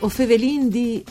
O Fevelin di...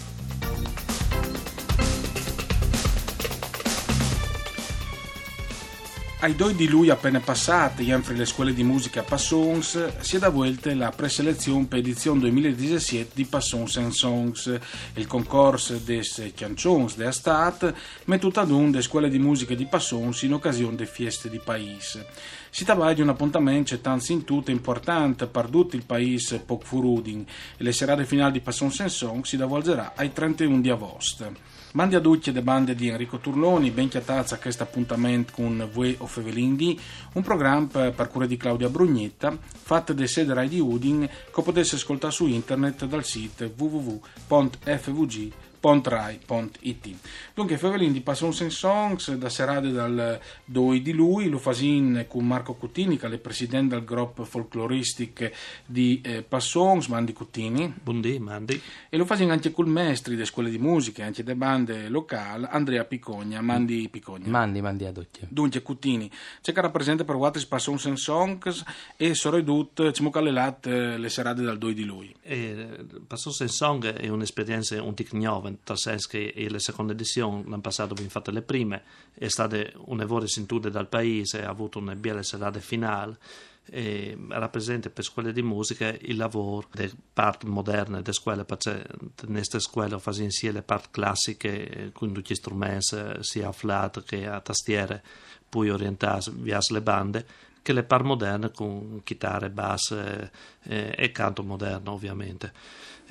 Ai due di lui appena passati, entre le scuole di musica Passons, si è da volte la preselezione per edizione 2017 di Passons and Songs, il concorso des canzons de Stat, mettuto ad un delle scuole di musica di Passons in occasione delle feste di paese. Si tratta di un appuntamento tanto in tutto importante per tutto il paese poc furudin e le serate finali di Passons and Songs si svolgerà ai 31 di agosto. Mandi a tutti le bande di Enrico Turloni, ben chiatazza a questo appuntamento con Vue o Fevelindi, un programma per cura di Claudia Brugnetta, fatto da sede Rai di Udin, che potesse ascoltare su internet dal sito www.fvg.com pontrai.it. Dunque, Fevelin di Passon Sen Songs, da serate dal 2 di lui, lo fasin con Marco Cuttini, che è il presidente del gruppo folcloristic di eh, Passons, Mandi Cuttini. Buondì, Mandi. E lo fasin anche col maestri delle scuole di musica, anche delle bande locali, Andrea Picogna, Mandi Picogna. Mandi, Mandi ad occhio. Dunque, Cuttini, c'è che rappresenta per Wattis Passon Sen Songs e Soredut, ci mucalelat le serate dal 2 di lui. E, Passon Sen Song è un'esperienza un tic nuova, senso che la seconda edizione l'anno passato abbiamo fatto le prime, è stata un'evore sintude dal paese, ha avuto una bella serata finale e rappresenta per scuole di musica il lavoro delle parti moderne delle scuole, perché queste scuole fa insieme le parti classiche con tutti gli strumenti, sia a flat che a tastiere, poi orientate verso le bande, che le parti moderne con chitarre, basse eh, e canto moderno ovviamente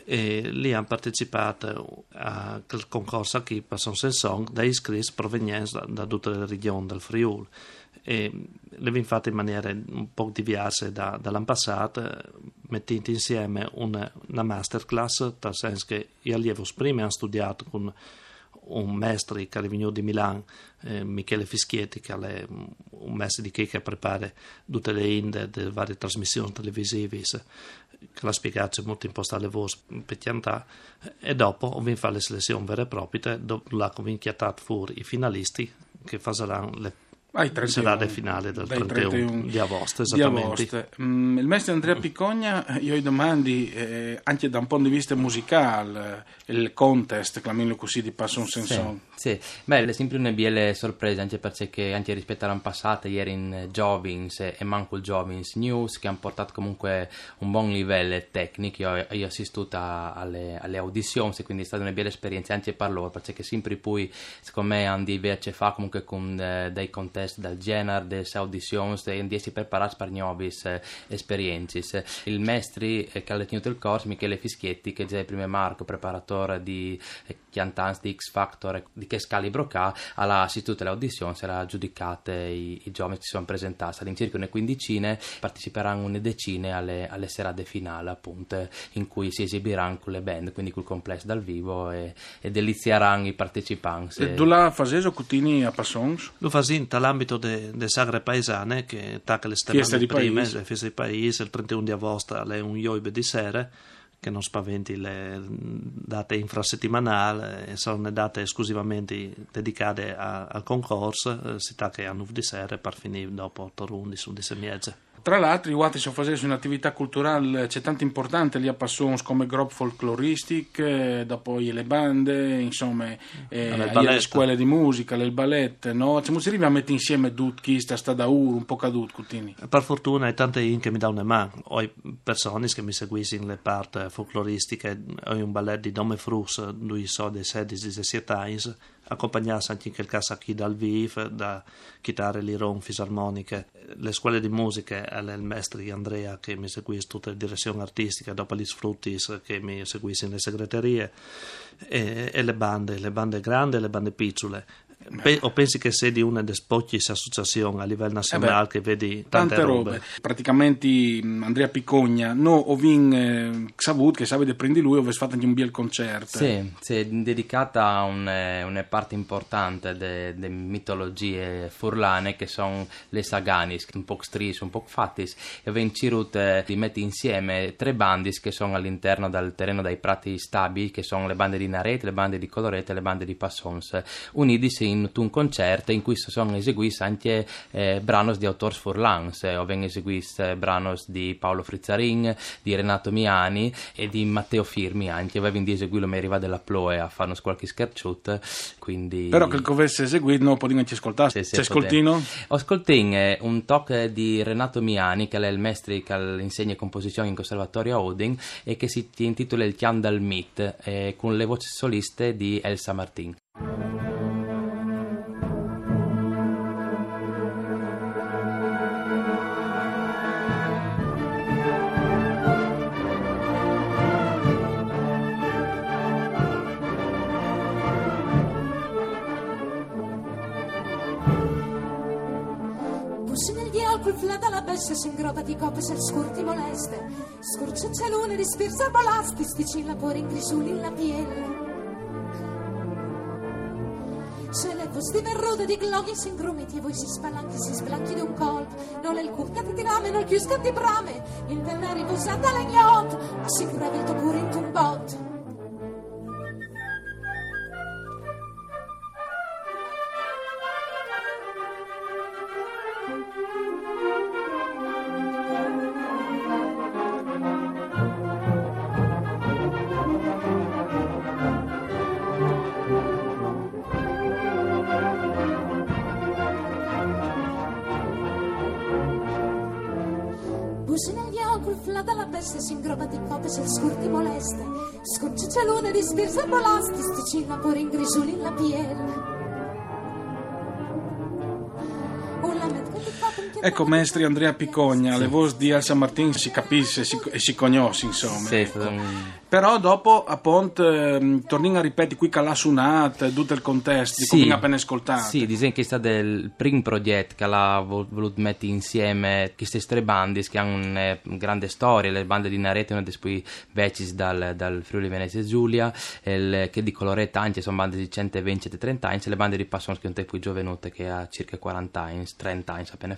e lì hanno partecipato al concorso qui per Son Song da iscritti provenienti da, da tutte le regioni del Friuli. E le abbiamo fatte in maniera un po' diversa da, dall'anno passato mettendo insieme una, una masterclass nel senso che gli allievi prima hanno studiato con un maestro è venuto di Milano, eh, Michele Fischietti, che è un maestro di chi che prepara tutte le inde delle varie trasmissioni televisive, che l'ha spiegato molto impostare le voci per piantare, e dopo ho fatto le selezioni vere e proprie, dopo l'ha chiatato fuori i finalisti che faranno le 31, serata finale del 31, 31 di agosto, esattamente. Di agosto. Mm, il maestro Andrea Picogna, io gli domandi eh, anche da un punto di vista musicale, il contest, chiamiamolo così, di Passon Senson. Sì, sì. beh, è sempre una bella sorpresa, anche perché anche rispetto all'anno passato, ieri in Jovins e manco il Jovins News, che hanno portato comunque un buon livello tecnico, io, io ho assistito alle, alle audizioni, quindi è stata una bella esperienza anche per loro, perché sempre poi, secondo me, hanno invece fa comunque con eh, dei contest test del genere, delle audizioni, di essere preparati per nuove eh. Il maestri eh, che ha tenuto il corso, Michele Fischietti, che è già il primo marco preparatore di eh, chiantanze di X Factor, di che scalibro ha, alla tutte le audizioni, sarà giudicate i, i giovani che si sono presentati. All'incirca una quindicina parteciperanno una decina alle, alle serate finali, appunto, in cui si esibiranno con le band, quindi col complesso dal vivo e, e delizieranno i partecipanti. E tu la faseso Cutini a Passons? Lo fasin nell'ambito delle de sagre paesane che tacca le settimane prime, le feste di paese, il 31 di agosto alle un ioibe di sera che non spaventi le date infrasettimanali, sono date esclusivamente dedicate al concorso, eh, si tacca a 9 di sera per finire dopo 8 rundi su di semiezze. Tra l'altro, i Guati sono facendo un'attività culturale, c'è tanto importante lì a Passons come gruppo folcloristic, eh, dopo le bande, insomma, eh, le scuole di musica, le ballet, no? Cioè, si arriva a mettere insieme tutti, sta da ur, un po' caduto, Cutini. Per fortuna, hai tante in che mi danno una mano, ho persone che mi seguiscono le parti folcloristiche, ho un ballet di Dome Frus, lui so dei 16-17 anni, accompagnarsi anche caso qui dal VIF, da chitarre, liron, fisarmoniche, le scuole di musica, il maestro Andrea che mi seguisce tutta la direzione artistica, dopo gli sfruttis che mi seguisce nelle segreterie e, e, le bande, le bande grandi e le bande piccole. Pe- o pensi che sia di una delle poche associazioni a livello nazionale eh beh, che vedi tante, tante robe. robe. Praticamente Andrea Picogna, no, ho vin eh, saputo che sapete prendi lui, ho fatto anche un bel concerto. Sì, sì, dedicata a un, eh, una parte importante delle mitologie furlane che sono le saganis, un po' stris, un po' fattis, e cercato eh, di mettere insieme tre bandis che sono all'interno del terreno dei prati stabi, che sono le bande di Narete, le bande di Colorete e le bande di Passons, uniti in un concerto in cui sono eseguiti anche eh, brani di autori furlans, eh, vengono eseguiti eh, brani di Paolo Frizzarin, di Renato Miani e di Matteo Firmi anche, avevo di eseguire mi arriva della Ploe a fare qualche scherciut, quindi... Però che il covesse eseguito non ci ascoltasse, sì, c'è ascoltino? Ascoltin è un talk di Renato Miani che è il maestro che insegna composizione in conservatorio a Odin e che si intitola Il Chian dal Mit eh, con le voci soliste di Elsa Martin. Pesce s'ingroda di coppe se scurti moleste. Scurce cielone di spirza balasti, sticilla pure in grisuli la pielle. Se le vosti verrude di gloghi si ingrumiti e voi si spalanchi, si sblanchi di un colpo. Non è il curcate di rame, non il chiusca di brame. Il penna riposata legnot, ma si gravelto pure in tumbot. Se si ingroba di coppe se scurti moleste scorci cialone di spirsa bolasti sticilla pure in grisuli la pielle Ecco, maestri Andrea Picogna, sì. le voci di Elsa Martin si capisce si, e si conosce, insomma. Sì, ecco. Però dopo, appunto, eh, torniamo a ripetere qui che l'ha suonato, tutto il contesto sì, come appena ascoltato. Sì, disegno che è stato il primo progetto che l'ha voluto mettere insieme queste tre bande che hanno una grande storia, le bande di Narete, una delle poi vecchie dal, dal Friuli Venezia Giulia, il, che di Coloretta anche sono bande di 120 e 30 anni, le bande di Passons che è un tempo giovanute che ha circa 40 anni, 30 anni appena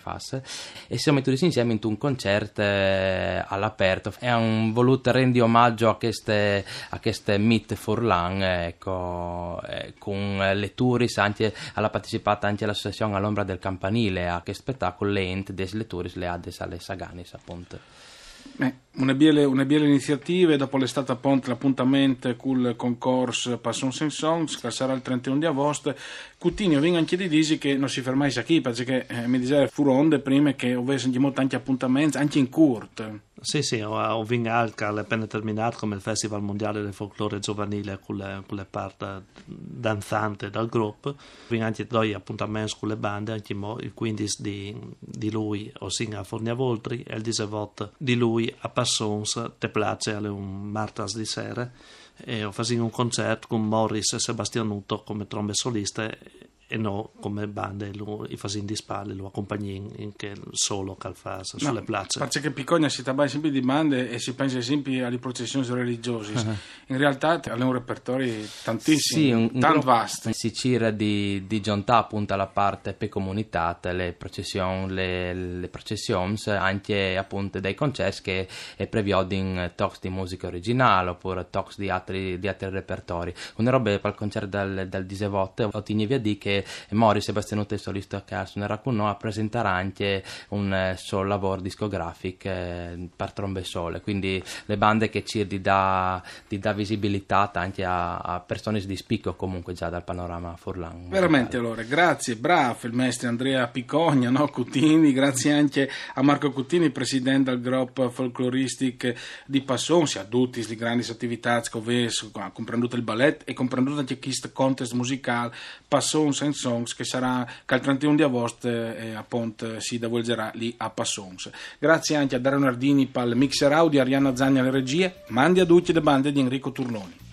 e siamo tutti insieme in un concerto eh, all'aperto. È un voluto rendi omaggio a queste, a queste Meet Furlan ecco, eh, con le turis anche alla partecipato anche l'associazione all'ombra del campanile a che spettacolo l'ent des le turis le ades alle Saganis appunto Beh, una bella, una bella iniziativa, dopo l'estate appunto l'appuntamento con il concorso Passion Sense Songs, che sarà il 31 di agosto. Cutinio, venga anche di dire che non si fermasse qui, perché eh, mi diceva furonde prima che avessimo tanti appuntamenti, anche in curto. Sì, sì, vinto anche appena terminato come il Festival Mondiale del Folklore Giovanile con le, con le parti danzanti del gruppo. Ho vinto anche due appuntamenti con le bande, anche il 15 di, di lui, ossia a Forniavoltri, e il 18 di lui a Passons, te place alle un martas di sera. E ho fatto un concerto con Morris e Sebastianuto come trombe soliste e no come bande i fasin di spalle lo accompagni in, in che solo calfas sulle no, piazze perché che Picogna si tratta sempre di bande e si pensa sempre alle processioni religiose. Uh-huh. in realtà ha un repertorio tantissimo sì, un, tanto un vasto. si cira di, di giunta appunto alla parte per comunità le processioni le, le processioni anche appunto dei concerti che è previsto in talks di musica originale oppure talks di altri, di altri repertori. Una roba per il concerto dal, dal Disevotte ho via di che Morris Sebastiano Testo solista Carson era con noi a presentare anche un eh, suo lavoro discografico eh, per trombe sole quindi le bande che ci di dà, visibilità anche a, a, persone di spicco comunque già dal panorama Furlan veramente allora grazie bravo il maestro Andrea Picogna no? Cutini grazie anche a Marco Cutini presidente del gruppo folcloristic di Passon si ha tutti le grandi attività comprendute il ballet e comprendute anche questo contest musicale Passon and Songs che sarà che il 31 di agosto eh, appunto si svolgerà lì a Passons. Grazie anche a Dario Nardini per il mixer audio, Arianna Zagna alle regie, mandi a tutti le bande di Enrico Turnoni.